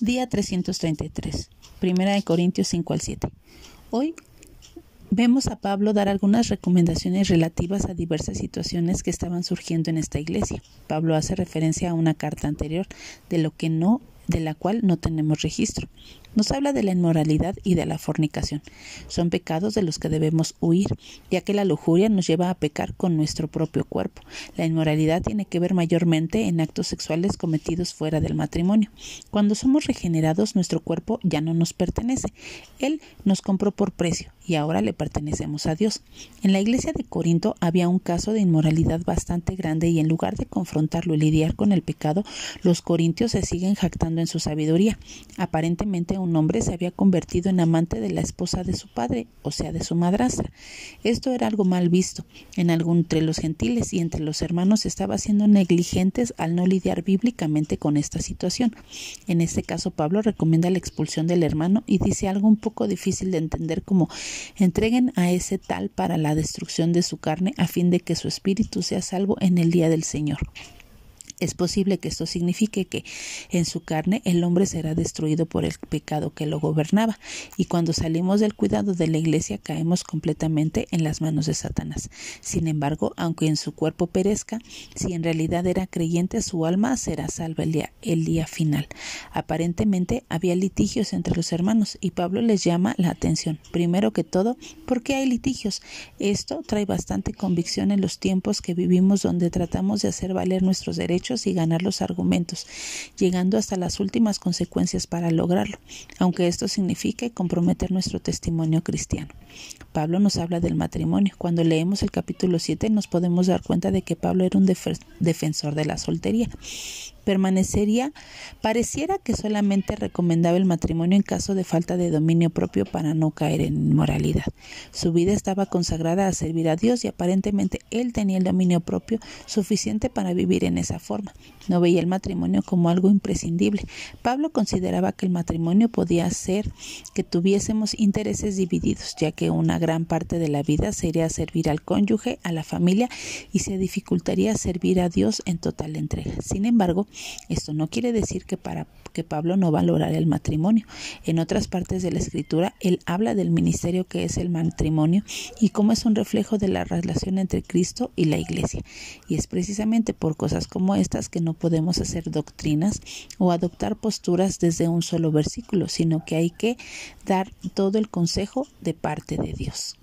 Día 333. Primera de Corintios 5 al 7. Hoy vemos a Pablo dar algunas recomendaciones relativas a diversas situaciones que estaban surgiendo en esta iglesia. Pablo hace referencia a una carta anterior de lo que no de la cual no tenemos registro. Nos habla de la inmoralidad y de la fornicación. Son pecados de los que debemos huir, ya que la lujuria nos lleva a pecar con nuestro propio cuerpo. La inmoralidad tiene que ver mayormente en actos sexuales cometidos fuera del matrimonio. Cuando somos regenerados, nuestro cuerpo ya no nos pertenece. Él nos compró por precio y ahora le pertenecemos a Dios. En la iglesia de Corinto había un caso de inmoralidad bastante grande y en lugar de confrontarlo y lidiar con el pecado, los corintios se siguen jactando en su sabiduría. Aparentemente un hombre se había convertido en amante de la esposa de su padre, o sea, de su madrastra. Esto era algo mal visto en algún entre los gentiles y entre los hermanos estaba siendo negligentes al no lidiar bíblicamente con esta situación. En este caso, Pablo recomienda la expulsión del hermano y dice algo un poco difícil de entender como entreguen a ese tal para la destrucción de su carne a fin de que su espíritu sea salvo en el día del Señor. Es posible que esto signifique que en su carne el hombre será destruido por el pecado que lo gobernaba, y cuando salimos del cuidado de la iglesia caemos completamente en las manos de Satanás. Sin embargo, aunque en su cuerpo perezca, si en realidad era creyente, su alma será salva el día, final. Aparentemente había litigios entre los hermanos, y Pablo les llama la atención. Primero que todo, ¿por qué hay litigios? Esto trae bastante convicción en los tiempos que vivimos donde tratamos de hacer valer nuestros derechos y ganar los argumentos, llegando hasta las últimas consecuencias para lograrlo, aunque esto signifique comprometer nuestro testimonio cristiano. Pablo nos habla del matrimonio. Cuando leemos el capítulo 7 nos podemos dar cuenta de que Pablo era un defensor de la soltería permanecería, pareciera que solamente recomendaba el matrimonio en caso de falta de dominio propio para no caer en inmoralidad. Su vida estaba consagrada a servir a Dios y aparentemente él tenía el dominio propio suficiente para vivir en esa forma. No veía el matrimonio como algo imprescindible. Pablo consideraba que el matrimonio podía ser que tuviésemos intereses divididos, ya que una gran parte de la vida sería servir al cónyuge, a la familia y se dificultaría servir a Dios en total entrega. Sin embargo, esto no quiere decir que para que Pablo no valorara el matrimonio. En otras partes de la escritura, él habla del ministerio que es el matrimonio y cómo es un reflejo de la relación entre Cristo y la iglesia. Y es precisamente por cosas como estas que no podemos hacer doctrinas o adoptar posturas desde un solo versículo, sino que hay que dar todo el consejo de parte de Dios.